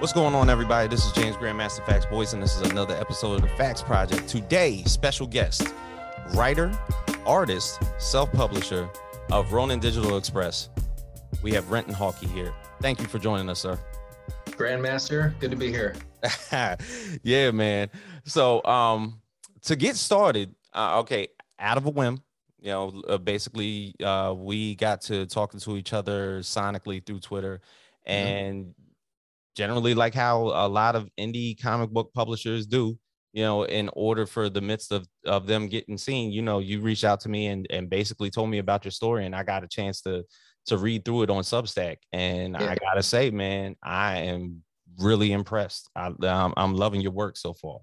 What's going on, everybody? This is James Grandmaster FAQs Boyce, and this is another episode of the FAQs Project. Today, special guest, writer, artist, self-publisher of Ronin Digital Express. We have Renton Hawkey here. Thank you for joining us, sir. Grandmaster, good to be here. yeah, man. So, um, to get started, uh, okay, out of a whim, you know, uh, basically, uh, we got to talking to each other sonically through Twitter, mm-hmm. and generally like how a lot of indie comic book publishers do you know in order for the midst of of them getting seen you know you reached out to me and and basically told me about your story and i got a chance to to read through it on substack. And yeah. i gotta say man i am really impressed. I, um, i'm loving your work so far.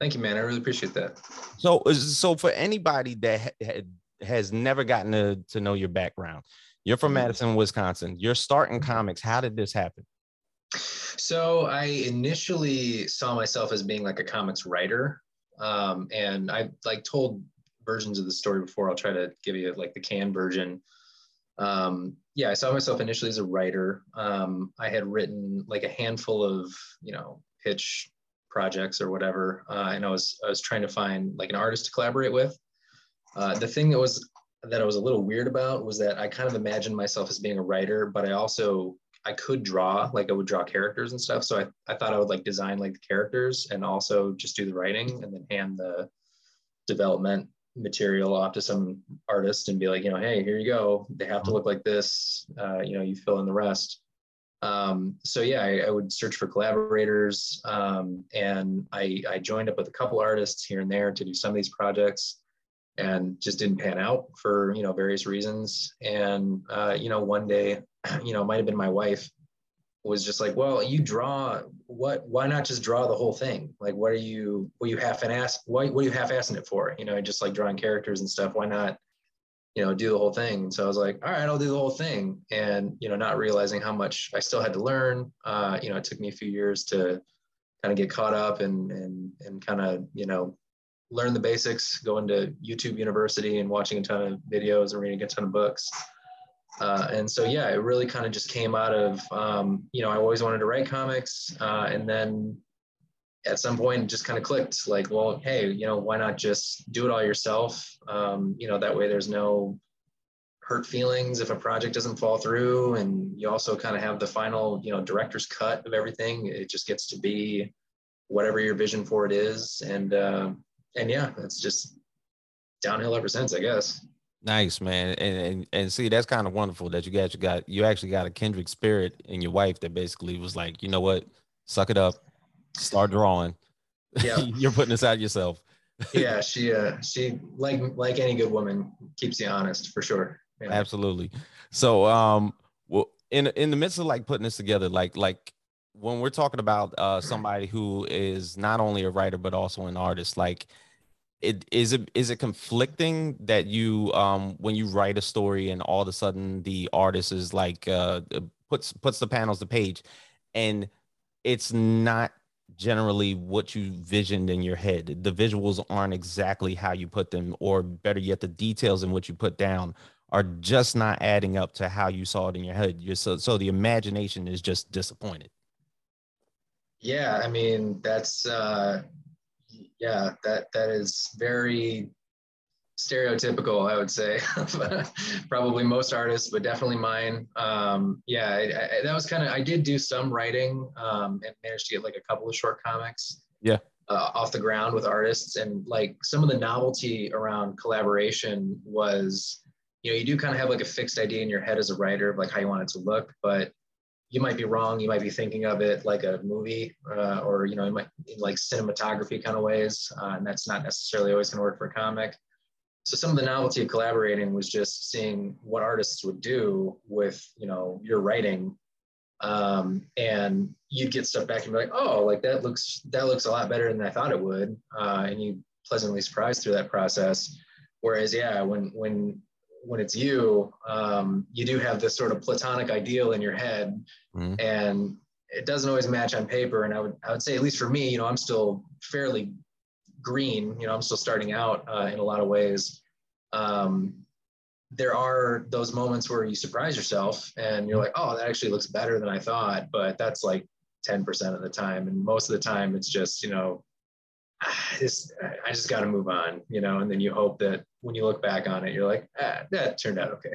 Thank you man. I really appreciate that. So so for anybody that ha- has never gotten to, to know your background you're from mm-hmm. madison wisconsin. You're starting mm-hmm. comics. How did this happen so I initially saw myself as being like a comics writer. Um, and I like told versions of the story before. I'll try to give you like the canned version. Um, yeah, I saw myself initially as a writer. Um, I had written like a handful of, you know, pitch projects or whatever. Uh, and I was, I was trying to find like an artist to collaborate with. Uh, the thing that was, that I was a little weird about was that I kind of imagined myself as being a writer, but I also I could draw, like I would draw characters and stuff. So I, I thought I would like design like the characters and also just do the writing and then hand the development material off to some artist and be like, you know, hey, here you go. They have to mm-hmm. look like this. Uh, you know, you fill in the rest. Um, so yeah, I, I, would search for collaborators, um, and I, I joined up with a couple artists here and there to do some of these projects, and just didn't pan out for you know various reasons. And uh, you know, one day you know, might have been my wife, was just like, well, you draw what? Why not just draw the whole thing? Like, what are you? What are you half and ass? Why? What are you half assing it for? You know, just like drawing characters and stuff. Why not? You know, do the whole thing. And so I was like, all right, I'll do the whole thing. And you know, not realizing how much I still had to learn. Uh, you know, it took me a few years to kind of get caught up and and and kind of you know learn the basics, going to YouTube University and watching a ton of videos and reading a ton of books. Uh, and so, yeah, it really kind of just came out of, um, you know, I always wanted to write comics. Uh, and then at some point, it just kind of clicked like, well, hey, you know, why not just do it all yourself? Um, you know, that way there's no hurt feelings if a project doesn't fall through. And you also kind of have the final, you know, director's cut of everything. It just gets to be whatever your vision for it is. And, uh, and yeah, it's just downhill ever since, I guess. Nice, man. And, and and see, that's kind of wonderful that you got you got you actually got a kindred spirit in your wife that basically was like, you know what, suck it up, start drawing. Yeah, you're putting this out yourself. yeah, she uh she like like any good woman keeps you honest for sure. Yeah. Absolutely. So um well in in the midst of like putting this together, like like when we're talking about uh somebody who is not only a writer but also an artist, like it is it is it conflicting that you um when you write a story and all of a sudden the artist is like uh puts puts the panels the page and it's not generally what you visioned in your head. The visuals aren't exactly how you put them or better yet the details in what you put down are just not adding up to how you saw it in your head. You're so so the imagination is just disappointed. Yeah i mean that's uh yeah, that that is very stereotypical, I would say. Probably most artists, but definitely mine. Um, yeah, I, I, that was kind of. I did do some writing um, and managed to get like a couple of short comics. Yeah. Uh, off the ground with artists, and like some of the novelty around collaboration was, you know, you do kind of have like a fixed idea in your head as a writer of like how you want it to look, but you might be wrong. You might be thinking of it like a movie, uh, or you know, it might like cinematography kind of ways, uh, and that's not necessarily always going to work for a comic. So some of the novelty of collaborating was just seeing what artists would do with you know your writing, um, and you'd get stuff back and be like, oh, like that looks that looks a lot better than I thought it would, uh, and you pleasantly surprised through that process. Whereas, yeah, when when when it's you, um, you do have this sort of platonic ideal in your head, mm-hmm. and it doesn't always match on paper. And I would I would say at least for me, you know, I'm still fairly green. You know, I'm still starting out uh, in a lot of ways. Um, there are those moments where you surprise yourself and you're like, oh, that actually looks better than I thought. But that's like 10% of the time. And most of the time it's just, you know, I just, I just got to move on, you know, and then you hope that when you look back on it, you're like, ah, that turned out okay.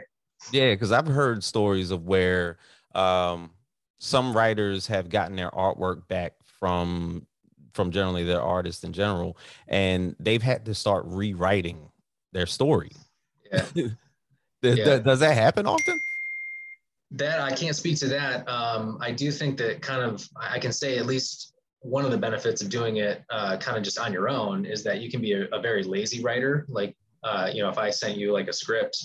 Yeah. Cause I've heard stories of where um, some writers have gotten their artwork back from from generally their artists in general, and they've had to start rewriting their story. Yeah. does, Yeah. does that happen often? That I can't speak to that. Um, I do think that kind of I can say at least one of the benefits of doing it uh, kind of just on your own is that you can be a, a very lazy writer. Like uh, you know, if I sent you like a script,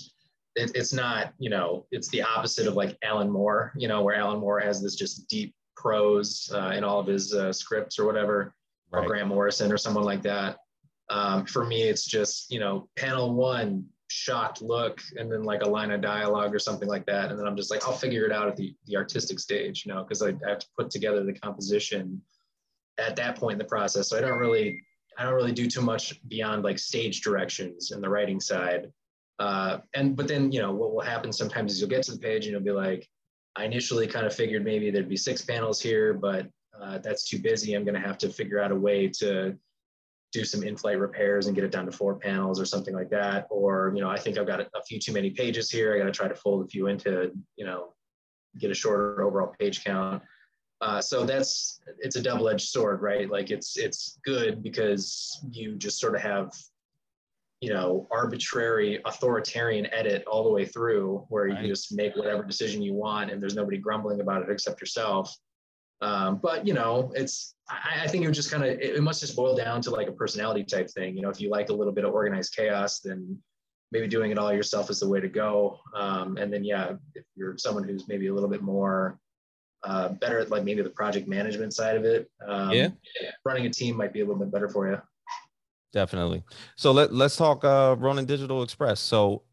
it, it's not you know it's the opposite of like Alan Moore. You know, where Alan Moore has this just deep prose uh, in all of his uh, scripts or whatever, or Grant Morrison or someone like that. Um, for me, it's just you know panel one shocked look and then like a line of dialogue or something like that and then i'm just like i'll figure it out at the, the artistic stage you know because I, I have to put together the composition at that point in the process so i don't really i don't really do too much beyond like stage directions and the writing side uh, and but then you know what will happen sometimes is you'll get to the page and you'll be like i initially kind of figured maybe there'd be six panels here but uh, that's too busy i'm going to have to figure out a way to do some in-flight repairs and get it down to four panels or something like that. Or, you know, I think I've got a, a few too many pages here. I got to try to fold a few into, you know, get a shorter overall page count. Uh, so that's it's a double-edged sword, right? Like it's it's good because you just sort of have, you know, arbitrary authoritarian edit all the way through, where you Right. can just make whatever decision you want, and there's nobody grumbling about it except yourself. Um, but you know, it's I, I think it just kind of it, it must just boil down to like a personality type thing. You know, if you like a little bit of organized chaos, then maybe doing it all yourself is the way to go. Um, and then yeah, if you're someone who's maybe a little bit more uh, better at like maybe the project management side of it, um, Yeah. running a team might be a little bit better for you. Definitely. So let let's talk uh Ronin Digital Express. So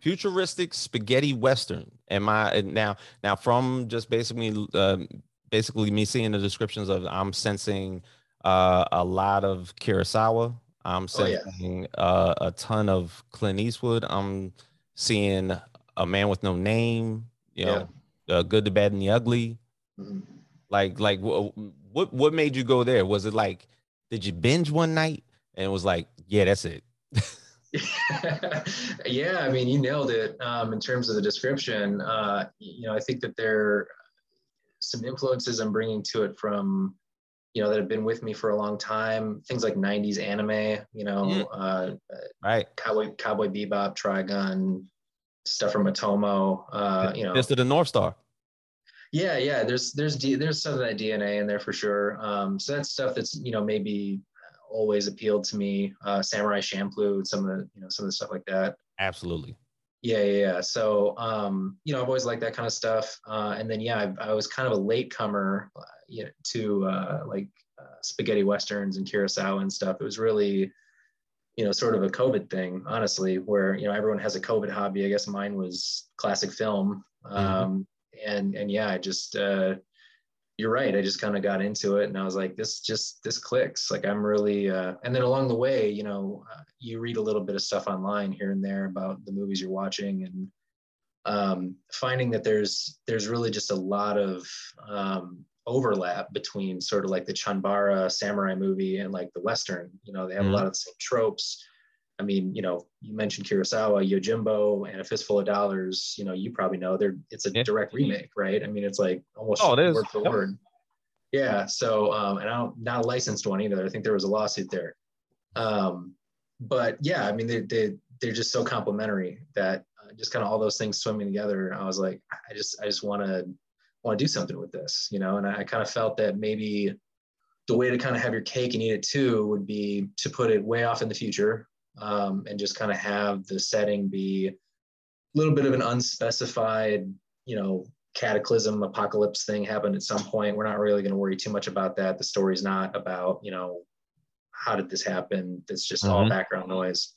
futuristic spaghetti western. Am I now now from just basically um basically me seeing the descriptions of I'm sensing uh a lot of Kurosawa. I'm Oh, yeah. sensing uh, a ton of Clint Eastwood. I'm seeing a man with no name, you know, uh, good, the bad, and the ugly. Mhm. Like, like what what made you go there? Was it like, did you binge one night and it was like, yeah, that's it. yeah, I mean, you nailed it um, in terms of the description. Uh, you know, I think that there are some influences I'm bringing to it from, you know, that have been with me for a long time. Things like '90s anime, you know, Mm. uh, Right. Cowboy Cowboy Bebop, Trigun, stuff from Otomo. Uh, you know, Fist of the North Star. yeah, yeah. There's there's D, there's some of that DNA in there for sure. Um, so that's stuff that's you know maybe always appealed to me. Uh, Samurai Champloo, some of the you know some of the stuff like that. Absolutely. Yeah, yeah, yeah. So, um, you know, I've always liked that kind of stuff. Uh, and then, yeah, I, I was kind of a latecomer uh, you know, to uh, like uh, spaghetti westerns and Kurosawa and stuff. It was really, you know, sort of a COVID thing, honestly, where you know everyone has a COVID hobby. I guess mine was classic film. Um, And and yeah, I just uh, you're right. I just kind of got into it, and I was like, this just this clicks. Like I'm really. Uh, and then along the way, you know, uh, you read a little bit of stuff online here and there about the movies you're watching, and um, finding that there's there's really just a lot of um, overlap between sort of like the Chanbara samurai movie and like the Western. You know, they have Mhm. a lot of the same tropes. I mean, you know, you mentioned Kurosawa, Yojimbo, and A Fistful of Dollars. You know, you probably know they're it's a Yeah. direct remake, right? I mean, it's like almost Oh, it word for Yep. word. Yeah. So, um, and I don't not a licensed one either. I think there was a lawsuit there. Um, but yeah, I mean, they they they're just so complementary that uh, just kind of all those things swimming together. I was like, I just I just want to want to do something with this, you know. And I, I kind of felt that maybe the way to kind of have your cake and eat it too would be to put it way off in the future um, and just kind of have the setting be a little bit of an unspecified, you know, cataclysm apocalypse thing happen at some point. We're not really going to worry too much about that. The story's not about, you know, how did this happen? It's just all Mhm. background noise.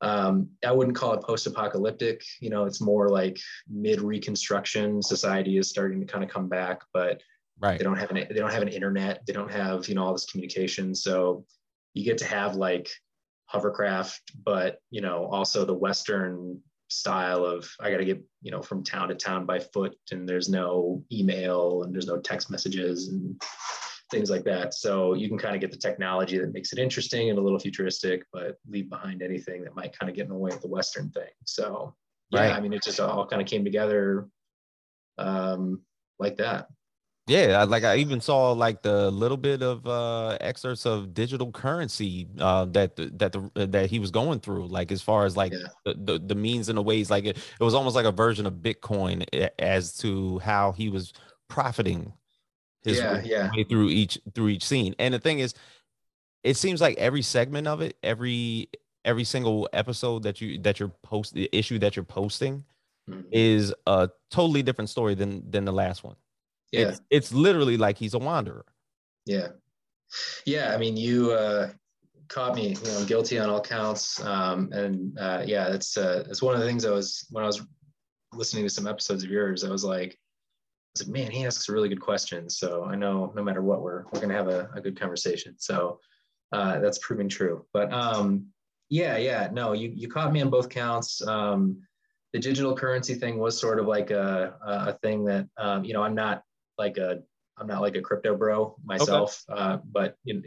Um, I wouldn't call it post-apocalyptic. You know, it's more like mid-reconstruction. Society is starting to kind of come back, but Right. they don't have an they don't have an internet. They don't have you know all this communication. So you get to have like hovercraft, but you know also the Western style of I got to get you know from town to town by foot, and there's no email and there's no text messages and things like that. So you can kind of get the technology that makes it interesting and a little futuristic, but leave behind anything that might kind of get in the way of the Western thing. So yeah, right. I mean, it just all kind of came together um, like that. Yeah, like I even saw like the little bit of uh excerpts of digital currency uh that that the that he was going through like as far as like yeah. the, the, the means and the ways like it, it was almost like a version of Bitcoin as to how he was profiting his yeah, yeah. way through each through each scene. And the thing is it seems like every segment of it, every every single episode that you that you're post the issue that you're posting mm-hmm. is a totally different story than than the last one. Yeah. It's, it's literally like he's a wanderer. Yeah. Yeah. I mean, you uh, caught me, you know, guilty on all counts. Um, and uh, yeah, it's, uh, it's one of the things I was, when I was listening to some episodes of yours, I was like, like, man, he asks really good questions. So I know no matter what, we're, we're going to have a, a, good conversation. So uh, that's proving true. But um, yeah, yeah, no, you, you caught me on both counts. Um, the digital currency thing was sort of like a, a thing that, um, you know, I'm not like a I'm not like a crypto bro myself, okay. uh, but you know,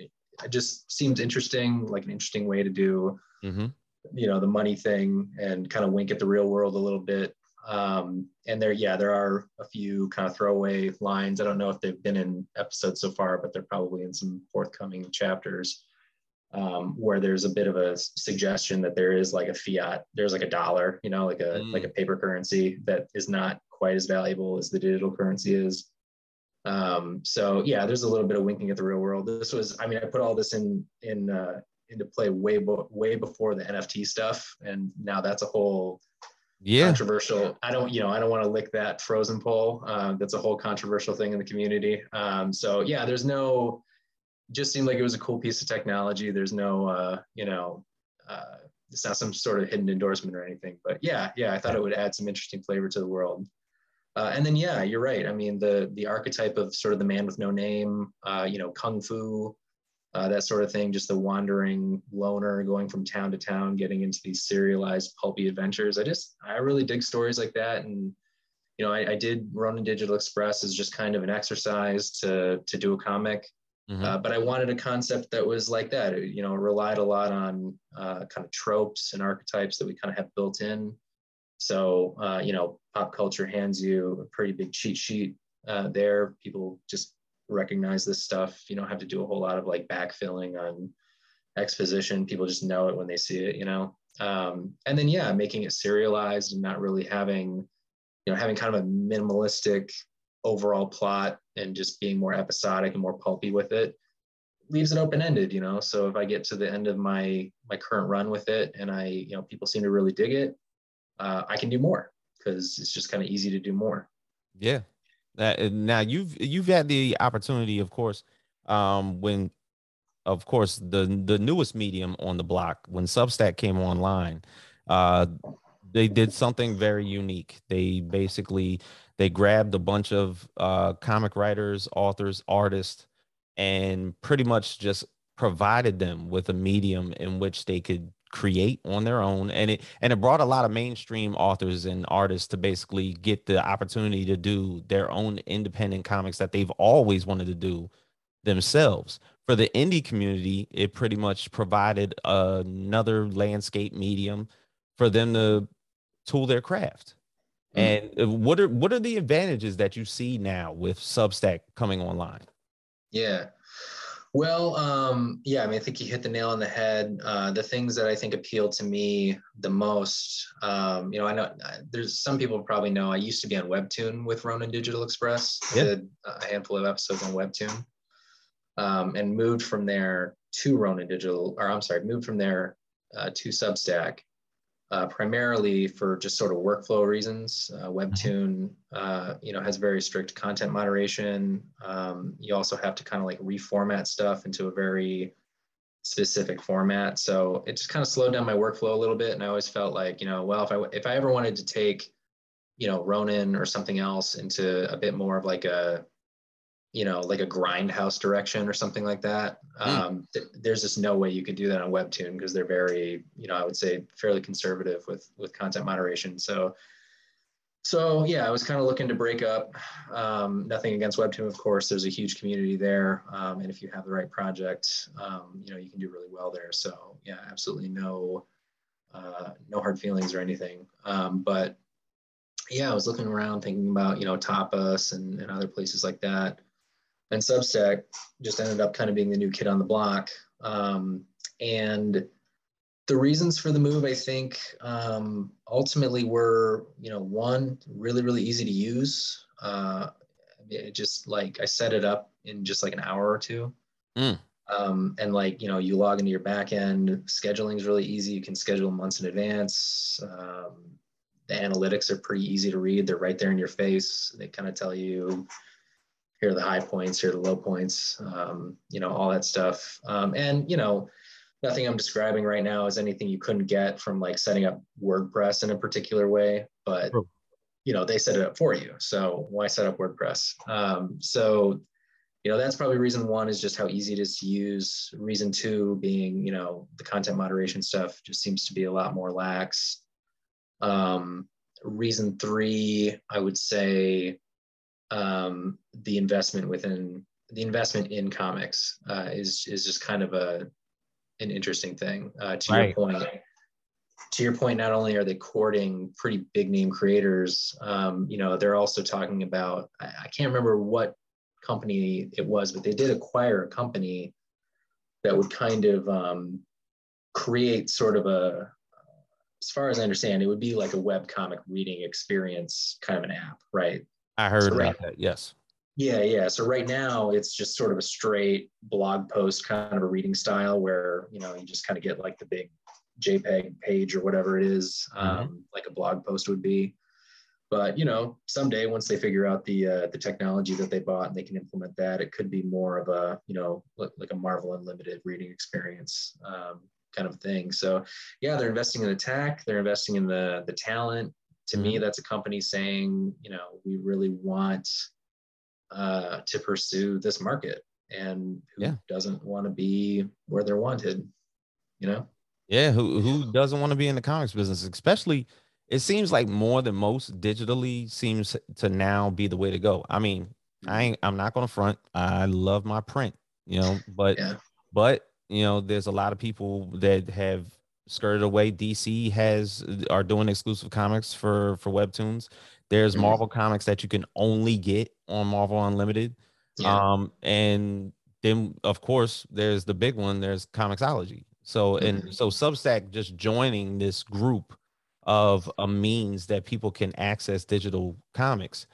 it just seems interesting, like an interesting way to do, mm-hmm. you know, the money thing and kind of wink at the real world a little bit. Um, and there, yeah, there are a few kind of throwaway lines. I don't know if they've been in episodes so far, but they're probably in some forthcoming chapters um, where there's a bit of a suggestion that there is like a fiat, there's like a dollar, you know, like a mm. like a paper currency that is not quite as valuable as the digital currency is. Um, so yeah, there's a little bit of winking at the real world. This was, I mean, I put all this in in uh, into play way way before the NFT stuff, and now that's a whole yeah controversial. I don't, you know, I don't want to lick that frozen pole. Uh, that's a whole controversial thing in the community. Um, so yeah, there's no. Just seemed like it was a cool piece of technology. There's no, uh, you know, uh, it's not some sort of hidden endorsement or anything. But yeah, yeah, I thought it would add some interesting flavor to the world. Uh, and then, yeah, you're right. I mean, the the archetype of sort of the man with no name, uh, you know, kung fu, uh, that sort of thing, just the wandering loner going from town to town, getting into these serialized pulpy adventures. I just, I really dig stories like that. And, you know, I, I did Ronin Digital Express as just kind of an exercise to, to do a comic. Mm-hmm. Uh, but I wanted a concept that was like that. It, you know, relied a lot on uh, kind of tropes and archetypes that we kind of have built in. So, uh, you know, pop culture hands you a pretty big cheat sheet uh, there. People just recognize this stuff. You don't have to do a whole lot of like backfilling on exposition. People just know it when they see it, you know? Um, and then, yeah, making it serialized and not really having, you know, having kind of a minimalistic overall plot and just being more episodic and more pulpy with it leaves it open ended, you know? So if I get to the end of my, my current run with it and I, you know, people seem to really dig it, uh, I can do more because it's just kind of easy to do more. Yeah. Uh, now you've you've had the opportunity, of course, um, when, of course, the the newest medium on the block when Substack came online, uh, they did something very unique. They basically they grabbed a bunch of uh, comic writers, authors, artists, and pretty much just provided them with a medium in which they could create on their own and it and it brought a lot of mainstream authors and artists to basically get the opportunity to do their own independent comics that they've always wanted to do themselves. For the indie community it pretty much provided another landscape medium for them to tool their craft. Mm. and uh, what are what are the advantages that you see now with substack coming online? Yeah well, um, yeah, I mean, I think you hit the nail on the head. Uh, the things that I think appeal to me the most, um, you know, I know uh, there's some people probably know I used to be on Webtoon with Ronin Digital Express. Yeah. Did a handful of episodes on Webtoon, um, and moved from there to Ronin Digital, or I'm sorry, moved from there uh, to Substack uh, primarily for just sort of workflow reasons. Uh, mm-hmm. Webtoon, uh, you know, has very strict content moderation. Um, you also have to kind of like reformat stuff into a very specific format. So it just kind of slowed down my workflow a little bit. And I always felt like, you know, well, if I if I ever wanted to take, you know, Ronin or something else into a bit more of like a you know, like a grindhouse direction or something like that. Mm. Um, th- there's just no way you could do that on Webtoon because they're very, you know, I would say fairly conservative with with content moderation. So, so yeah, I was kind of looking to break up. Um, nothing against Webtoon, of course. There's a huge community there, um, and if you have the right project, um, you know, you can do really well there. So yeah, absolutely no, uh, no hard feelings or anything. Um, but yeah, I was looking around, thinking about you know Tapas and, and other places like that and Substack just ended up kind of being the new kid on the block. Um, and the reasons for the move, I think, um, ultimately were, you know, one, really, really easy to use. Uh, it just like I set it up in just like an hour or two. Mm. Um, and like, you know, you log into your back end, scheduling is really easy. You can schedule months in advance. Um, the analytics are pretty easy to read. They're right there in your face. They kind of tell you here are the high points, here are the low points, um, you know, all that stuff. Um, and, you know, nothing I'm describing right now is anything you couldn't get from like setting up WordPress in a particular way, but, you know, they set it up for you. So why set up WordPress? Um, so, you know, that's probably reason one is just how easy it is to use. Reason two being, you know, the content moderation stuff just seems to be a lot more lax. Um, reason three, I would say, um, the investment within the investment in comics uh, is is just kind of a an interesting thing. Uh, to right. your point, to your point, not only are they courting pretty big name creators, um, you know, they're also talking about I, I, can't remember what company it was, but they did acquire a company that would kind of um, create sort of a as far as I understand, it would be like a web comic reading experience, kind of an app, right? I heard so right, about that. Yes. Yeah, yeah. So right now it's just sort of a straight blog post kind of a reading style where you know you just kind of get like the big JPEG page or whatever it is, mm-hmm. um, like a blog post would be. But you know, someday once they figure out the uh, the technology that they bought and they can implement that, it could be more of a you know like a Marvel Unlimited reading experience um, kind of thing. So yeah, they're investing in the tech, they're investing in the the talent, to me mm-hmm. that's a company saying you know we really want uh, to pursue this market and who yeah. doesn't want to be where they're wanted you know yeah who who doesn't want to be in the comics business especially it seems like more than most digitally seems to now be the way to go i mean i mm-hmm. ain't i'm not gonna front i love my print you know but yeah. but you know there's a lot of people that have skirted away. DC has are doing exclusive comics for for webtoons. There's mm-hmm. Marvel comics that you can only get on Marvel Unlimited. Yeah. Um, and then of course there's the big one. There's Comixology. So and mm-hmm. so Substack just joining this group of a means that people can access digital comics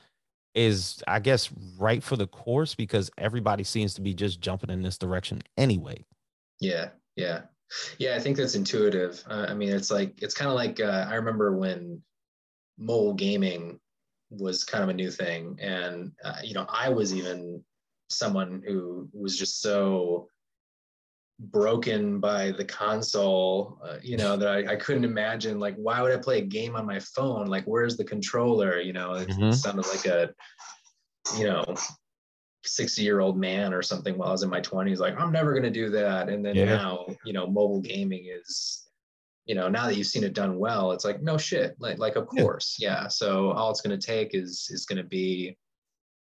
is I guess right for the course because everybody seems to be just jumping in this direction anyway. Yeah, yeah. Yeah, I think that's intuitive. Uh, I mean, it's like it's kind of like uh, I remember when mobile gaming was kind of a new thing, and uh, you know, I was even someone who was just so broken by the console uh, you know that I, I, couldn't imagine like why would i play a game on my phone like where's the controller you know it, mm-hmm. it sounded like a you know 60 year old man or something while I was in my 20s, like, I'm never going to do that. And then yeah. now, you know, mobile gaming is, you know, now that you've seen it done well, it's like, no shit. Like, like of course. Yeah. yeah. So all it's going to take is, is going to be,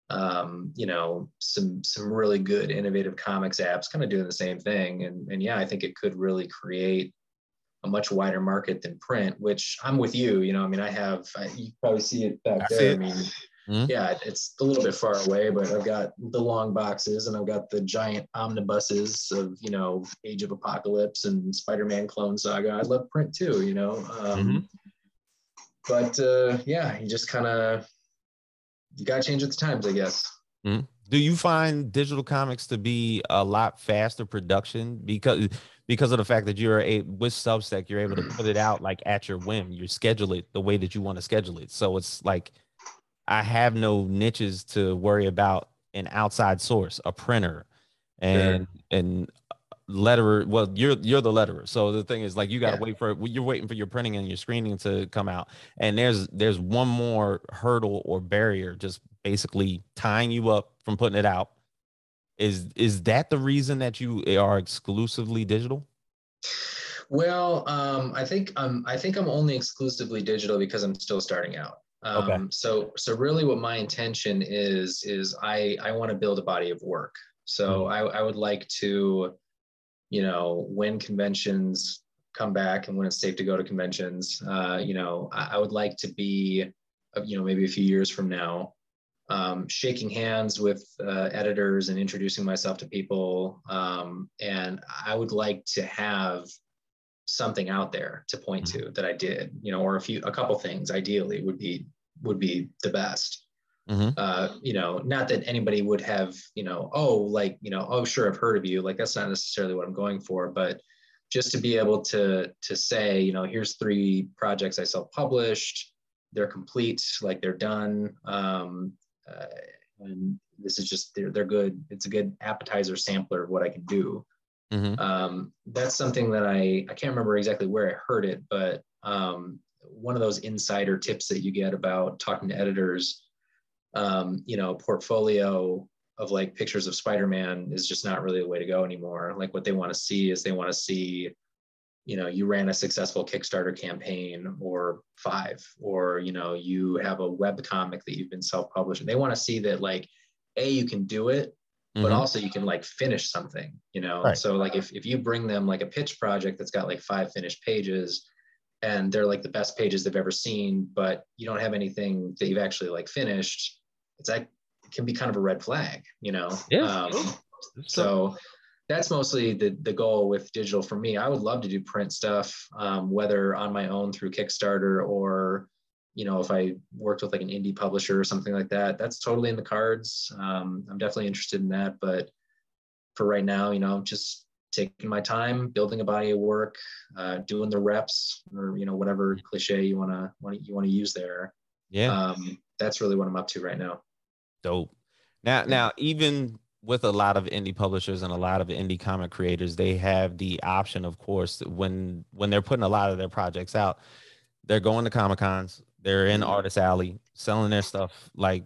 um, you know, some, some really good innovative comics apps kind of doing the same thing. And, and yeah, I think it could really create a much wider market than print, which I'm with you, you know, I mean, I have, I, you probably see it back I there. I mean, Mm-hmm. Yeah, it's a little bit far away, but I've got the long boxes and I've got the giant omnibuses of, you know, Age of Apocalypse and Spider Man Clone Saga. I love print too, you know. Um, mm-hmm. But uh, yeah, you just kind of, you got to change with the times, I guess. Mm-hmm. Do you find digital comics to be a lot faster production because because of the fact that you're a with Substack, you're able to put it out like at your whim. You schedule it the way that you want to schedule it. So it's like I have no niches to worry about an outside source, a printer, and sure. and letterer. Well, you're you're the letterer. So the thing is, like, you got to yeah. wait for you're waiting for your printing and your screening to come out, and there's there's one more hurdle or barrier just basically tying you up from putting it out. Is is that the reason that you are exclusively digital? Well, um, I think I'm I think I'm only exclusively digital because I'm still starting out. Um, okay. So so really, what my intention is is I I want to build a body of work. So mm-hmm. I I would like to, you know, when conventions come back and when it's safe to go to conventions, uh, you know, I, I would like to be, uh, you know, maybe a few years from now, um, shaking hands with uh, editors and introducing myself to people. Um, and I would like to have something out there to point mm-hmm. to that I did, you know, or a few, a couple things ideally would be, would be the best. Mm-hmm. Uh, you know, not that anybody would have, you know, oh, like, you know, oh, sure, I've heard of you. Like, that's not necessarily what I'm going for, but just to be able to, to say, you know, here's three projects I self-published, they're complete, like they're done. Um, uh, and this is just, they're, they're good. It's a good appetizer sampler of what I can do. Mm-hmm. Um, that's something that I I can't remember exactly where I heard it, but um, one of those insider tips that you get about talking to editors, um, you know, portfolio of like pictures of Spider-Man is just not really the way to go anymore. Like what they want to see is they want to see, you know, you ran a successful Kickstarter campaign or five, or you know, you have a web comic that you've been self-publishing. They want to see that like, a you can do it, but mm-hmm. also you can like finish something you know right. so like if, if you bring them like a pitch project that's got like five finished pages and they're like the best pages they've ever seen but you don't have anything that you've actually like finished it's like it can be kind of a red flag you know yeah. Um, so that's mostly the, the goal with digital for me i would love to do print stuff um, whether on my own through kickstarter or you know, if I worked with like an indie publisher or something like that, that's totally in the cards. Um, I'm definitely interested in that. But for right now, you know, just taking my time, building a body of work, uh, doing the reps, or you know, whatever cliche you wanna want you want to use there. Yeah, um, that's really what I'm up to right now. Dope. Now, now, even with a lot of indie publishers and a lot of indie comic creators, they have the option, of course, when when they're putting a lot of their projects out, they're going to comic cons they're in mm-hmm. Artist Alley selling their stuff like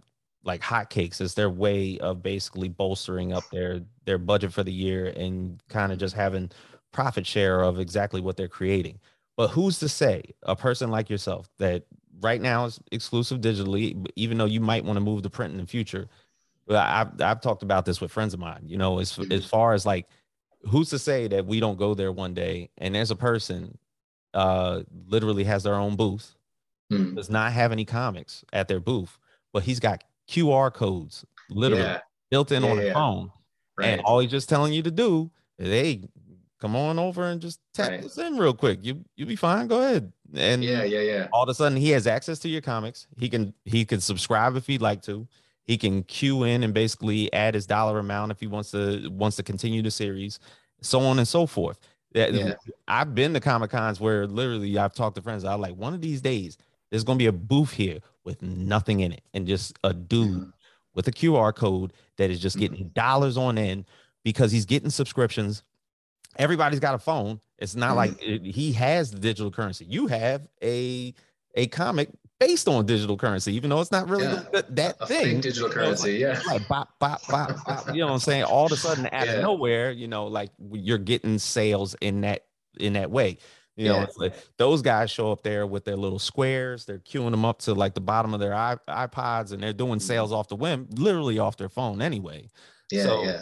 like hotcakes. It's their way of basically bolstering up their their budget for the year and kind of just having profit share of exactly what they're creating. But who's to say a person like yourself that right now is exclusive digitally, even though you might want to move to print in the future? I've I've talked about this with friends of mine. You know, as mm-hmm. as far as like, who's to say that we don't go there one day and there's a person uh literally has their own booth mm. does not have any comics at their booth, but he's got QR codes literally yeah. built in yeah, on the yeah. phone. Right. And all he's just telling you to do is, hey, come on over and just tap right. this in real quick. You you'll be fine. Go ahead. And yeah, yeah, yeah. All of a sudden he has access to your comics. He can he can subscribe if he'd like to. He can queue in and basically add his dollar amount if he wants to wants to continue the series, so on and so forth. Yeah. I've been to Comic Cons where literally I've talked to friends. I'm like, one of these days, there's going to be a booth here with nothing in it and just a dude mm-hmm. with a QR code that is just getting mm-hmm. dollars on end because he's getting subscriptions. Everybody's got a phone. It's not mm-hmm. like it, he has the digital currency. You have a a comic based on digital currency, even though it's not really yeah. that a thing. digital currency, you know, like, yeah. Like bop, bop, bop, bop, you know what I'm saying? All of a sudden, out yeah. of nowhere, you know, like you're getting sales in that in that way. You know, like those guys show up there with their little squares. They're queuing them up to like the bottom of their iPods, and they're doing mm-hmm. sales off the whim, literally off their phone anyway. Yeah, so, yeah.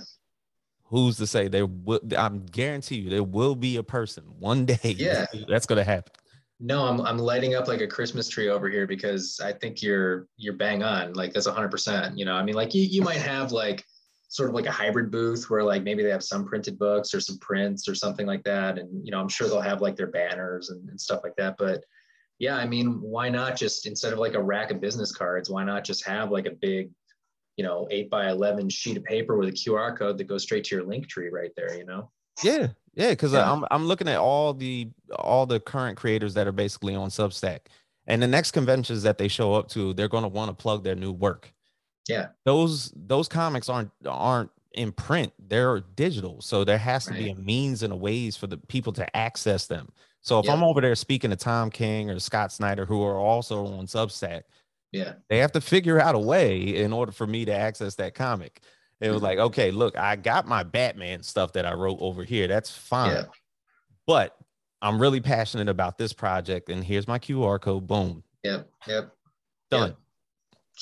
Who's to say there will? I'm guarantee you there will be a person one day. Yeah, that's gonna happen. No, I'm I'm lighting up like a Christmas tree over here because I think you're you're bang on. Like that's 100. percent You know, I mean, like you you might have like sort of like a hybrid booth where like maybe they have some printed books or some prints or something like that. And you know i'm sure they'll have like their banners and, and stuff like that. But yeah i mean why not just instead of like a rack of business cards why not just have like a big you know 8 by 11 sheet of paper with a qr code that goes straight to your link tree right there you know? Yeah yeah because uh, yeah. i'm i'm looking at all the all the current creators that are basically on substack. And the next conventions that they show up to they're going to want to plug their new work yeah. Those those comics aren't aren't in print. They're digital. So there has to right. be a means and a ways for the people to access them. So if yep. I'm over there speaking to Tom King or Scott Snyder, who are also on Substack, Yeah. They have to figure out a way in order for me to access that comic. It was mm-hmm. like, okay, look, I got my Batman stuff that I wrote over here. That's fine. Yeah. But I'm really passionate about this project. And here's my QR code. Boom. Yep. Yep. Done. Yep.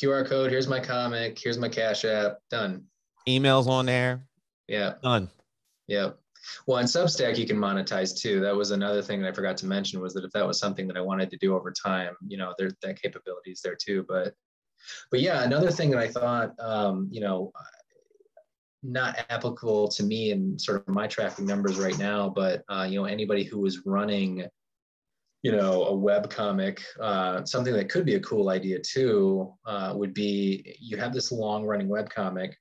QR code. Here's my comic. Here's my Cash App. Done. Emails on there. Yeah. Done. Yep. Well, on Substack, you can monetize too. That was another thing that I forgot to mention was that if that was something that I wanted to do over time, you know, there that capability is there too. But, but yeah, another thing that I thought, um, you know, not applicable to me and sort of my tracking numbers right now, but uh, you know, anybody who was running, you know, a web comic, uh, something that could be a cool idea too, uh, would be you have this long running web comic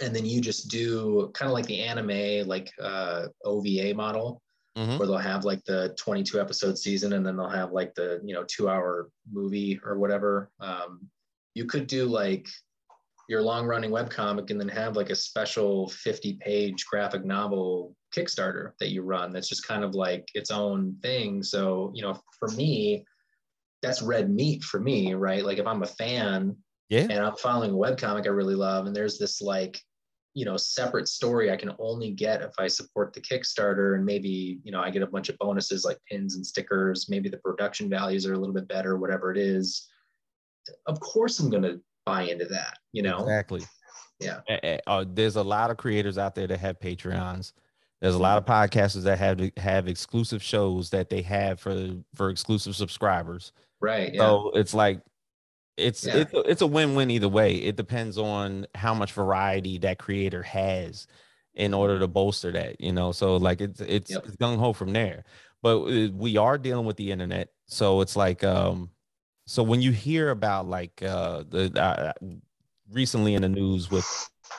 and then you just do kind of like the anime like uh, ova model Mhm. where they'll have like the 22 episode season and then they'll have like the you know two hour movie or whatever um, you could do like your long running web comic and then have like a special 50 page graphic novel kickstarter that you run that's just kind of like its own thing so you know for me that's red meat for me right like if i'm a fan Yeah. and I'm following a webcomic I really love, and there's this like, you know, separate story I can only get if I support the Kickstarter, and maybe you know I get a bunch of bonuses like pins and stickers. Maybe the production values are a little bit better, whatever it is. Of course, I'm gonna buy into that. You know, Exactly. Yeah. Uh, there's a lot of creators out there that have Patreons. There's a lot of podcasters that have have exclusive shows that they have for for exclusive subscribers. right? Yeah, So it's like it's Yeah. it's a, it's a win-win either way. It depends on how much variety that creator has in order to bolster that, you know. So like it's it's, Yep. it's gung ho from there. But uh, we are dealing with the internet, so it's like um so when you hear about like uh the uh, recently in the news with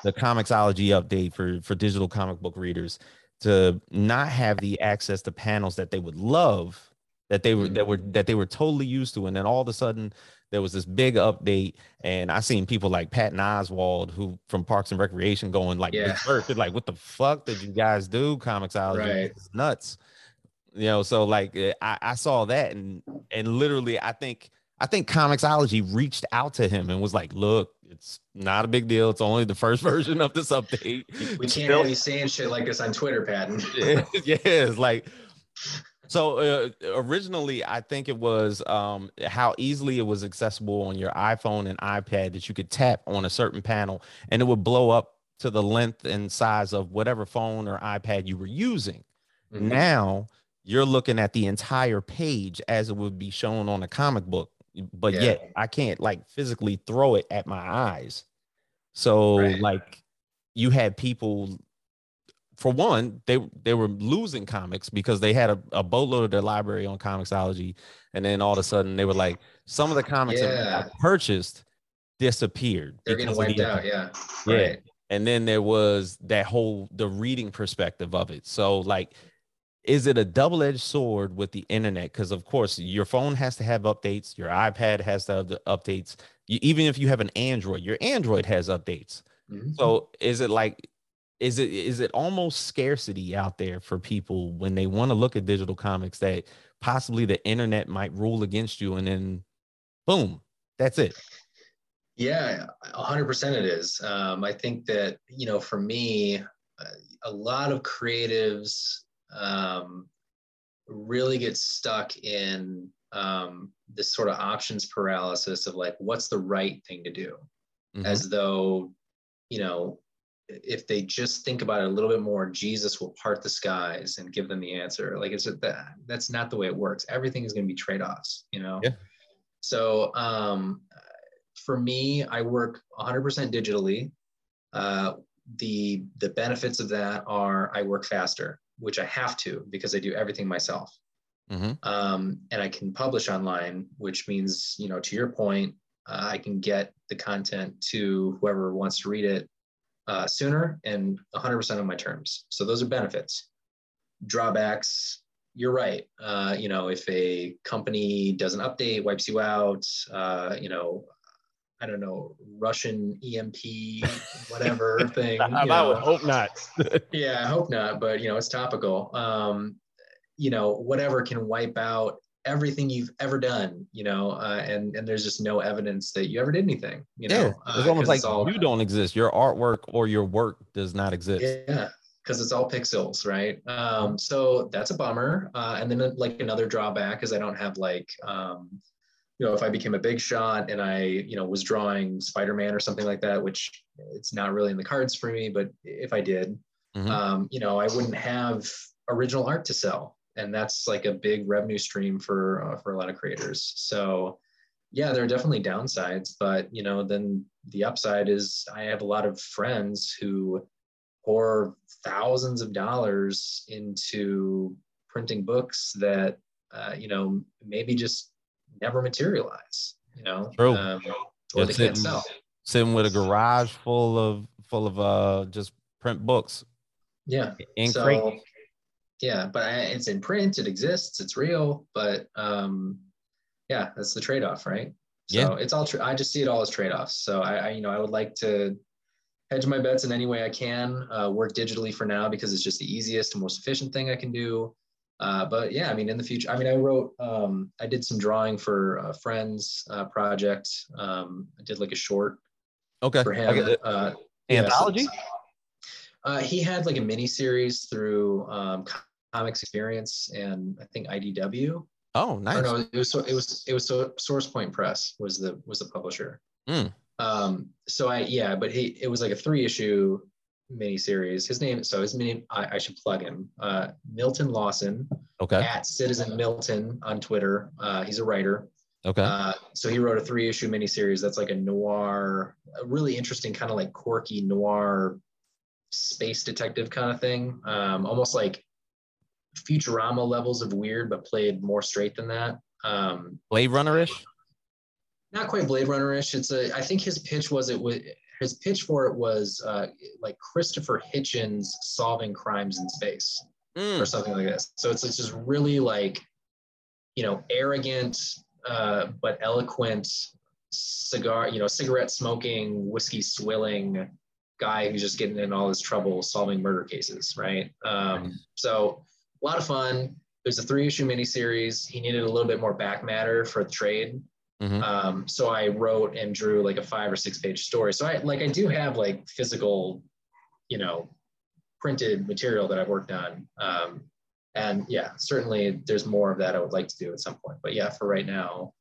the Comixology update for for digital comic book readers to not have the access to panels that they would love that they were that were that they were totally used to and then all of a sudden there was this big update and i seen people like patton oswalt who from parks and recreation going like Yeah. like what the fuck did you guys do Comixology Right. Is nuts you know so like eh, I, I saw that and and literally i think i think Comixology reached out to him and was like look it's not a big deal it's only the first version of this update we can't Still- have you saying shit like this on Twitter, Patton. yeah, yeah, it's like so uh, originally I think it was um how easily it was accessible on your iPhone and iPad that you could tap on a certain panel and it would blow up to the length and size of whatever phone or iPad you were using. Mhm. Now you're looking at the entire page as it would be shown on a comic book, but Yeah. yet I can't like physically throw it at my eyes. So Right. like you had people for one, they they were losing comics because they had a, a boatload of their library on Comixology, and then all of a sudden they were like, some of the comics that Yeah. got purchased disappeared. They're getting of the out. Yeah. Yeah. Right. And then there was that whole the reading perspective of it. So like is it a double-edged sword with the internet because of course your phone has to have updates your ipad has to have the updates you, even if you have an android your android has updates Mhm. so is it like is it is it almost scarcity out there for people when they want to look at digital comics that possibly the internet might rule against you and then boom that's it Yeah, a hundred percent it is. Um, I think that, you know, for me, uh, a lot of creatives um, really get stuck in um, this sort of options paralysis of like, what's the right thing to do? Mhm. As though, you know, if they just think about it a little bit more, Jesus will part the skies and give them the answer. Like it's that that's not the way it works. Everything is going to be trade-offs, you know? Yeah. So um, for me, I work 100% digitally. Uh, the the benefits of that are I work faster, which I have to because I do everything myself. Mhm. Um, and I can publish online, which means, you know, to your point, uh, I can get the content to whoever wants to read it uh, sooner and 100% on my terms. So those are benefits. Drawbacks, you're right. Uh, you know, if a company doesn't update, wipes you out, uh, you know, I don't know, Russian EMP, whatever thing. I, I would hope not Yeah, I hope not, but you know, it's topical. Um, you know, whatever can wipe out everything you've ever done, you know, uh, and and there's just no evidence that you ever did anything. You know, yeah, it's uh, almost 'cause like it's all- you don't exist. Your artwork or your work does not exist. Yeah, because it's all pixels, right? Um, so that's a bummer. Uh, and then like another drawback is I don't have like, um, you know, if I became a big shot and I, you know, was drawing Spider-Man or something like that, which it's not really in the cards for me, but if I did, Mhm. um, you know, I wouldn't have original art to sell, and that's like a big revenue stream for uh, for a lot of creators. So, yeah, there are definitely downsides, but you know, then the upside is I have a lot of friends who pour thousands of dollars into printing books that uh, you know maybe just never materialize. You know, True. um, or they can't sell. Sitting with a garage full of full of uh just print books Yeah. in so, crate. yeah but I, it's in print it exists it's real but um yeah that's the trade-off right so Yeah. it's all tra- i just see it all as trade-offs so I, I you know i would like to hedge my bets in any way i can uh, work digitally for now because it's just the easiest and most efficient thing i can do uh, but yeah i mean in the future i mean i wrote um, i did some drawing for a friend's uh, project um, i did like a short Okay. for him uh, yeah, so- Anthology? uh, he had like a mini series through um, Comics Experience and I think IDW. Oh, Or nice. no, it was it was it was so Source Point Press was the was the publisher. Mm. Um, so I yeah, but he it was like a three issue mini series. His name so his name I, I should plug him. Uh, Milton Lawson Okay. at Citizen Milton on Twitter. Uh, he's a writer. Okay. Uh, so he wrote a three issue miniseries that's like a noir, a really interesting kind of like quirky noir space detective kind of thing. Um, almost like Futurama levels of weird, but played more straight than that. Um, Blade Runner ish. not quite Blade Runner ish. It's a, I think his pitch was it was, his pitch for it was uh, like Christopher Hitchens solving crimes in space or something like this. So it's, it's just really like, you know, arrogant uh, but eloquent cigar, you know, cigarette smoking, whiskey swilling guy who's just getting in all his trouble solving murder cases, right? Um, so a lot of fun. There's a three issue miniseries. He needed a little bit more back matter for the trade. Mhm. Um, so I wrote and drew like a five or six page story. So I like I do have like physical, you know, printed material that I've worked on. Um, and yeah, certainly there's more of that I would like to do at some point. But yeah, for right now,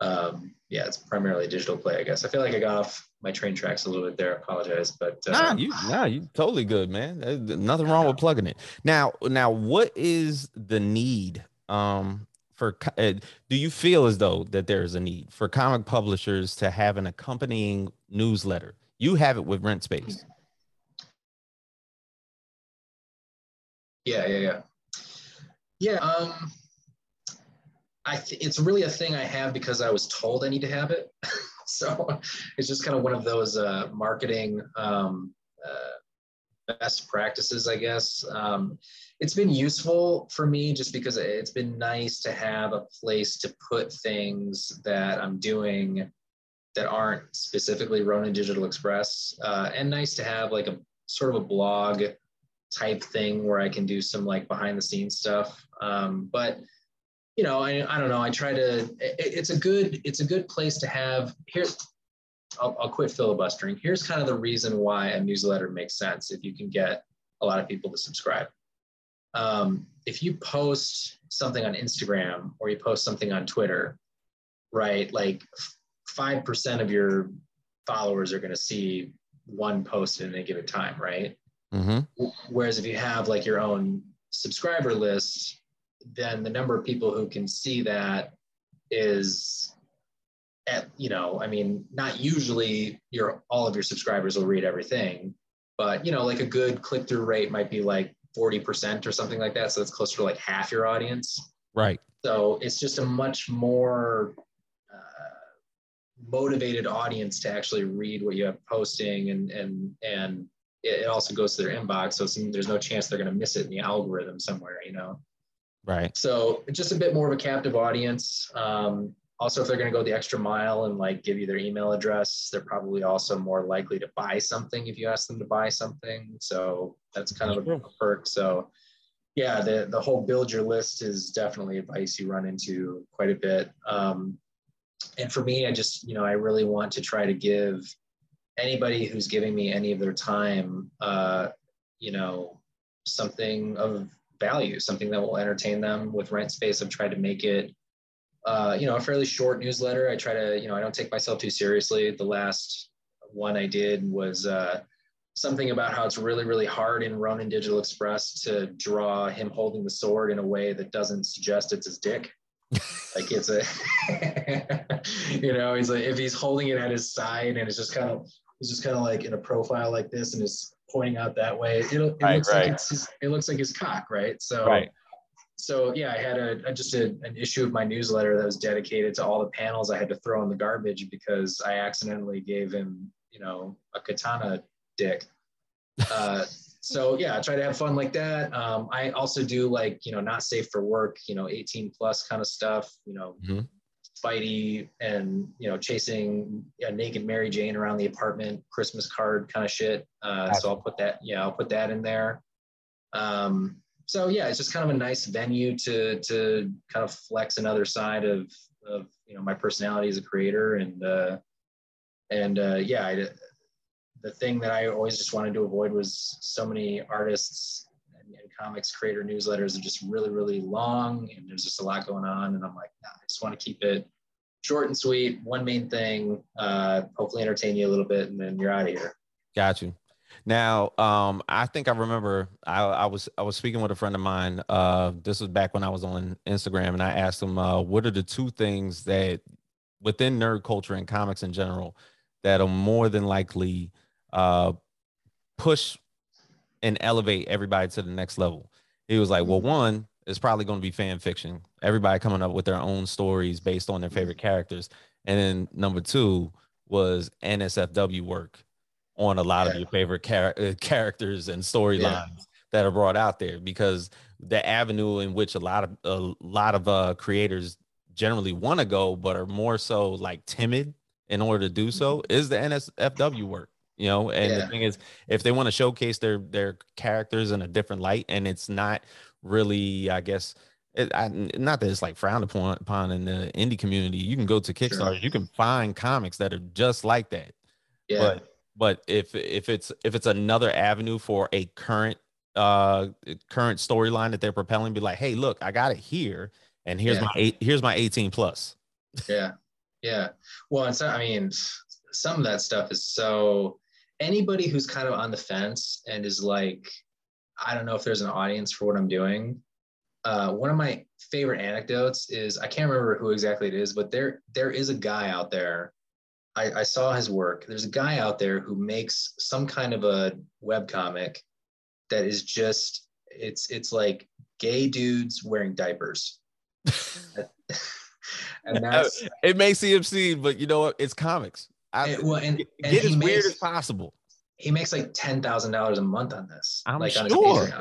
um, yeah, it's primarily digital play, I guess. I feel like I got off my train tracks a little bit there. I apologize, but uh, Nah, you nah, you totally good, man. There's nothing wrong with plugging it. Now, now, what is the need um for? Uh, do you feel as though that there is a need for comic publishers to have an accompanying newsletter? You have it with Rent Space. Yeah, yeah, yeah. Yeah, um I th- it's really a thing I have because I was told I need to have it. so it's just kind of one of those uh, marketing um, uh, best practices, I guess. Um, it's been useful for me just because it's been nice to have a place to put things that I'm doing that aren't specifically Ronin Digital Express, uh, and nice to have like a sort of a blog type thing where I can do some like behind the scenes stuff. Um, but you know, I, I don't know. I try to. It, it's a good it's a good place to have. Here, I'll, I'll quit filibustering. Here's kind of the reason why a newsletter makes sense if you can get a lot of people to subscribe. Um, if you post something on Instagram or you post something on Twitter, right? Like five percent of your followers are going to see one post in a given time, right? Mm-hmm. Whereas if you have like your own subscriber list, then the number of people who can see that is at, you know, I mean, not usually your all of your subscribers will read everything, but you know, like a good click-through rate might be like 40% or something like that. So it's closer to like half your audience. Right. So it's just a much more uh, motivated audience to actually read what you have posting and and and it also goes to their inbox. So it's, there's no chance they're going to miss it in the algorithm somewhere, you know? Right. So just a bit more of a captive audience. Um, also, if they're going to go the extra mile and like give you their email address, they're probably also more likely to buy something if you ask them to buy something. So that's kind of a, perk. So yeah, the the whole build your list is definitely advice you run into quite a bit. Um, and for me, I just you know I really want to try to give anybody who's giving me any of their time, uh, you know, something of value, something that will entertain them. With Rent Space, I've tried to make it, uh, you know, a fairly short newsletter. I try to, you know, I don't take myself too seriously. The last one I did was uh, something about how it's really, really hard in Ronin Digital Express to draw him holding the sword in a way that doesn't suggest it's his dick. like it's a, you know, he's like if he's holding it at his side and it's just kind of he's just kind of like in a profile like this and is pointing out that way. It, it right, looks right. like it's his, it looks like his cock, right? So right. So yeah, I had a, a just a, an issue of my newsletter that was dedicated to all the panels I had to throw in the garbage because I accidentally gave him, you know, a katana dick. Uh, so yeah, I try to have fun like that. Um, I also do like you know not safe for work, you know, 18 plus kind of stuff. You know, mm-hmm. Spidey and you know chasing a naked Mary Jane around the apartment, Christmas card kind of shit. Uh, so I'll put that, yeah, I'll put that in there. Um, so yeah, it's just kind of a nice venue to to kind of flex another side of of you know my personality as a creator and uh, and uh, yeah, I, the thing that I always just wanted to avoid was so many artists and, and, comics creator newsletters are just really, really long and there's just a lot going on. And I'm like, nah, I just want to keep it short and sweet, one main thing, uh, hopefully entertain you a little bit, and then you're out of here. Got you. Now, um, I think I remember I, I, was I was speaking with a friend of mine. Uh, this was back when I was on Instagram, and I asked him, uh, "What are the two things that within nerd culture and comics in general that are more than likely uh, push and elevate everybody to the next level. He was like, well, mm-hmm. one is probably going to be fan fiction. Everybody coming up with their own stories based on their favorite mm-hmm. characters. And then number two was NSFW work on a lot of your favorite char- uh, characters and storylines yeah. that are brought out there because the avenue in which a lot of a lot of uh, creators generally want to go but are more so like timid in order to do so mm-hmm. is the NSFW work you know and yeah. the thing is if they want to showcase their their characters in a different light and it's not really i guess it, I, not that it's like frowned upon, upon in the indie community you can go to kickstarter sure. you can find comics that are just like that yeah. but but if if it's if it's another avenue for a current uh current storyline that they're propelling be like hey look i got it here and here's yeah. my eight here's my 18 plus yeah yeah well it's i mean some of that stuff is so anybody who's kind of on the fence and is like, I don't know if there's an audience for what I'm doing. Uh, one of my favorite anecdotes is I can't remember who exactly it is, but there there is a guy out there. I, I saw his work. There's a guy out there who makes some kind of a web comic that is just it's it's like gay dudes wearing diapers. and that's it may seem obscene, but you know what? It's comics. I, well, and, get, and as makes, weird as possible. He makes like ten thousand dollars a month on this. I'm like sure. on his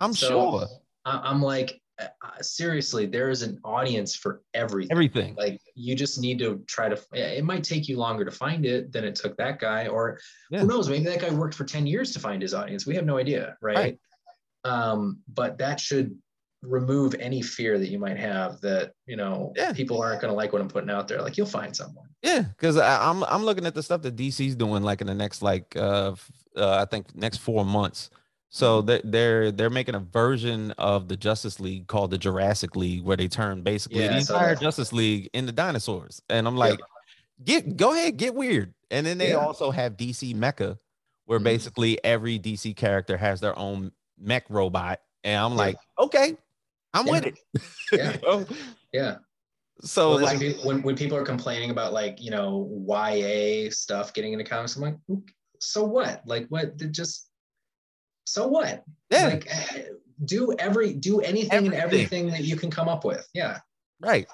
I'm so sure. I'm like, uh, uh, seriously, there is an audience for everything. Everything. Like you just need to try to. It might take you longer to find it than it took that guy, or yeah. who knows? Maybe that guy worked for ten years to find his audience. We have no idea, right? right. Um, but that should remove any fear that you might have that you know yeah. people aren't going to like what I'm putting out there. Like you'll find someone. Yeah, because I'm I'm looking at the stuff that DC's doing like in the next like uh, uh I think next four months. So mm-hmm. they're they're making a version of the Justice League called the Jurassic League, where they turn basically yeah, the entire Justice League into dinosaurs. And I'm like, yeah. get go ahead, get weird. And then they yeah. also have DC Mecha, where mm-hmm. basically every DC character has their own mech robot. And I'm like, okay, I'm with it. Yeah. Yeah. So well, like when, when people are complaining about like, you know, YA stuff getting into comics, I'm like, so what? Like what did just so what? Yeah. Like eh, do every do anything everything. and everything that you can come up with. Yeah. Right.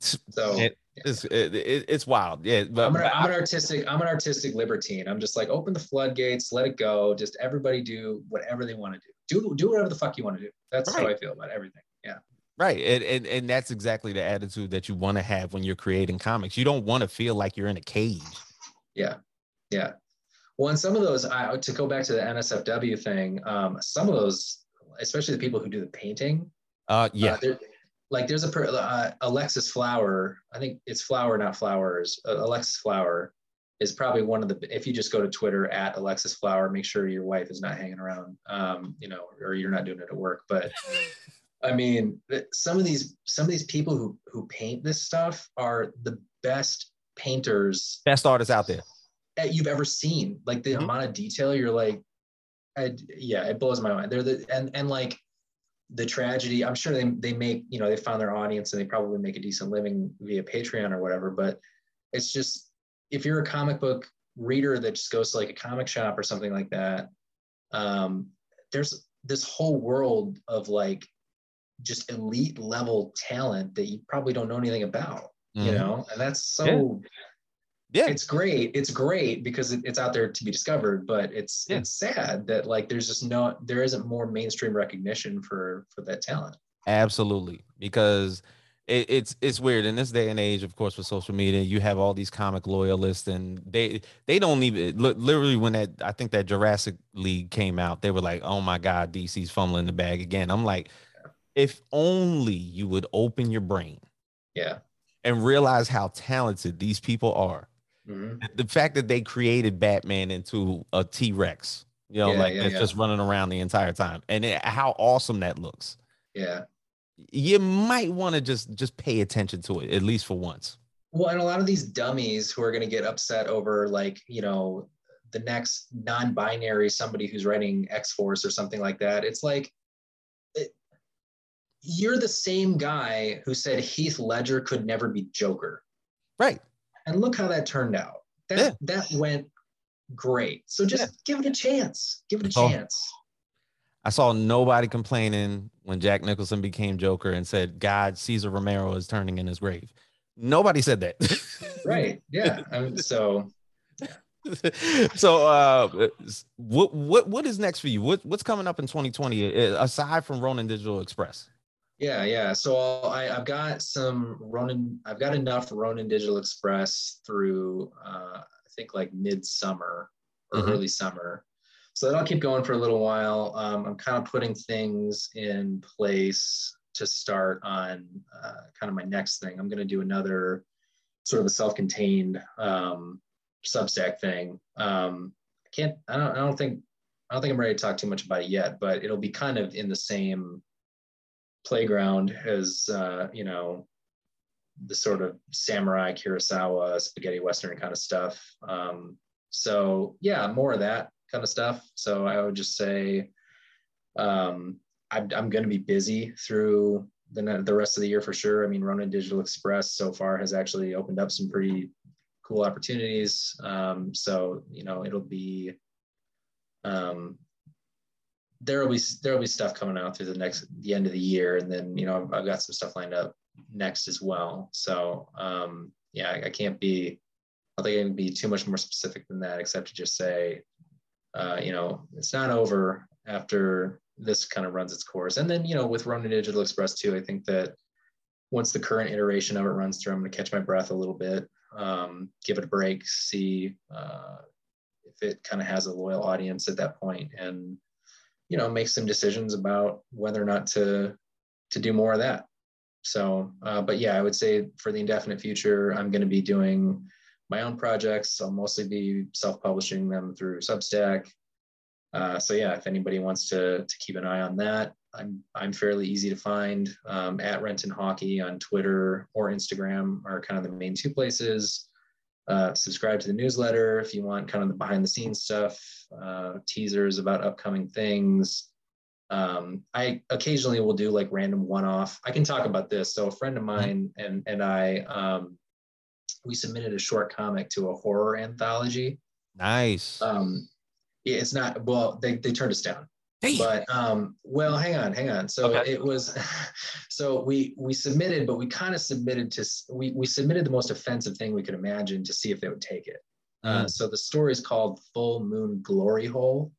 So it, it's it, it's wild. Yeah, but I'm, an, I'm an artistic I'm an artistic libertine. I'm just like open the floodgates, let it go. Just everybody do whatever they want to do. Do do whatever the fuck you want to do. That's right. how I feel about everything. Yeah. Right. And, and, and that's exactly the attitude that you want to have when you're creating comics. You don't want to feel like you're in a cage. Yeah. Yeah. Well, and some of those, I, to go back to the NSFW thing, um, some of those, especially the people who do the painting. Uh, yeah. Uh, like there's a per, uh, Alexis Flower. I think it's Flower, not Flowers. Uh, Alexis Flower is probably one of the. If you just go to Twitter at Alexis Flower, make sure your wife is not hanging around. Um, you know, or you're not doing it at work. But I mean, some of these some of these people who who paint this stuff are the best painters, best artists out there you've ever seen. Like the mm-hmm. amount of detail, you're like, I, yeah, it blows my mind. They're the and and like the tragedy. I'm sure they they make you know they found their audience and they probably make a decent living via Patreon or whatever. But it's just if you're a comic book reader that just goes to like a comic shop or something like that, um, there's this whole world of like just elite level talent that you probably don't know anything about. Mm-hmm. You know, and that's so. Yeah yeah. It's great it's great because it, it's out there to be discovered but it's yeah. it's sad that like there's just no there isn't more mainstream recognition for for that talent. Absolutely because it, it's it's weird. In this day and age of course with social media you have all these comic loyalists and they they don't even literally when that i think that jurassic league came out they were like oh my god dc's fumbling the bag again. I'm like yeah. if only you would open your brain yeah. and realize how talented these people are Mm-hmm. The fact that they created Batman into a T Rex, you know, yeah, like yeah, it's yeah. just running around the entire time, and it, how awesome that looks. Yeah, you might want to just just pay attention to it at least for once. Well, and a lot of these dummies who are going to get upset over like you know the next non-binary somebody who's writing X Force or something like that. It's like it, you're the same guy who said Heath Ledger could never be Joker. Right. And look how that turned out. That yeah. that went great. So just yeah. give it a chance. Give it a oh. chance. I saw nobody complaining when Jack Nicholson became Joker and said, God, Cesar Romero is turning in his grave. Nobody said that. right. Yeah. I mean, so so uh what what what is next for you what what's coming up in 2020 aside from ronin digital express yeah, yeah. So I, have got some Ronin. I've got enough Ronin Digital Express through uh, I think like midsummer or mm-hmm. early summer. So that'll keep going for a little while. Um, I'm kind of putting things in place to start on uh, kind of my next thing. I'm going to do another sort of a self-contained um, Substack thing. Um, I can't. I don't. I don't think. I don't think I'm ready to talk too much about it yet, but it'll be kind of in the same playground as uh, you know the sort of samurai Kurosawa spaghetti western kind of stuff. Um, so yeah, more of that kind of stuff. So I would just say um, I'm, I'm going to be busy through the the rest of the year for sure. I mean, Ronin Digital Express so far has actually opened up some pretty cool opportunities. Um, so you know, it'll be um, there will be there will be stuff coming out through the next the end of the year, and then you know I've, I've got some stuff lined up next as well. So um, yeah, I, I, can't be I think I can be too much more specific than that, except to just say, uh, you know, it's not over after this kind of runs its course. And then you know with Ronin Digital Express too, I think that once the current iteration of it runs through, I'm going to catch my breath a little bit, um, give it a break, see uh, if it kind of has a loyal audience at that point, and you know make some decisions about whether or not to to do more of that. So uh, but yeah i would say for the indefinite future i'm going to be doing my own projects. I'll mostly be self-publishing them through substack. Uh, so yeah if anybody wants to to keep an eye on that i'm i'm fairly easy to find. Um, at renton hawkey on twitter or instagram are kind of the main two places uh, subscribe to the newsletter if you want kind of the behind the scenes stuff, uh, teasers about upcoming things. Um, I occasionally will do like random one off. I can talk about this. So a friend of mm-hmm. mine and and I um, we submitted a short comic to a horror anthology. Nice. Um, it's not well. They they turned us down. Damn. But um, well, hang on, hang on. So okay. it was, so we we submitted, but we kind of submitted to we we submitted the most offensive thing we could imagine to see if they would take it. Uh, mm. So the story is called Full Moon Glory Hole,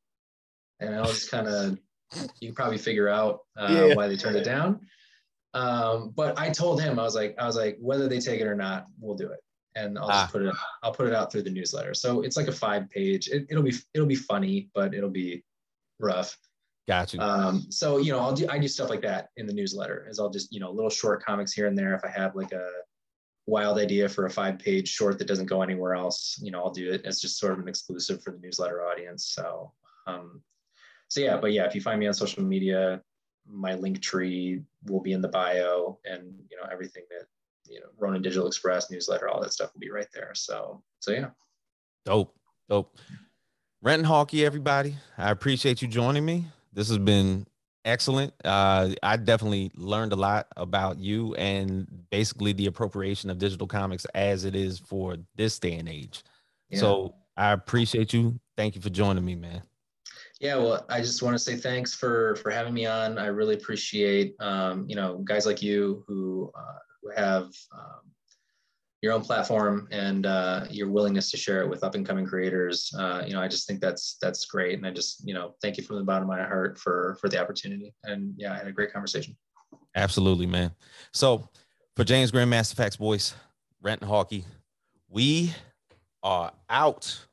and I'll just kind of you can probably figure out uh, yeah. why they turned it down. Um, but I told him I was like I was like whether they take it or not, we'll do it, and I'll just ah. put it I'll put it out through the newsletter. So it's like a five page. It, it'll be it'll be funny, but it'll be rough. Got you. Um, so you know, I'll do I do stuff like that in the newsletter. Is I'll just you know little short comics here and there. If I have like a wild idea for a five page short that doesn't go anywhere else, you know, I'll do it as just sort of an exclusive for the newsletter audience. So um, so yeah, but yeah, if you find me on social media, my link tree will be in the bio, and you know everything that you know Ronin Digital Express newsletter, all that stuff will be right there. So so yeah, dope, dope. Renton Hawkey, everybody, I appreciate you joining me this has been excellent. Uh, I definitely learned a lot about you and basically the appropriation of digital comics as it is for this day and age. Yeah. So I appreciate you. Thank you for joining me, man. Yeah, well, I just want to say thanks for for having me on. I really appreciate um, you know guys like you who uh, who have um, your own platform and uh, your willingness to share it with up and coming creators. Uh, you know, I just think that's that's great, and I just you know thank you from the bottom of my heart for for the opportunity. And yeah, I had a great conversation. Absolutely, man. So for James Grandmaster FAQs Boyce, Renton Hawkey, we are out.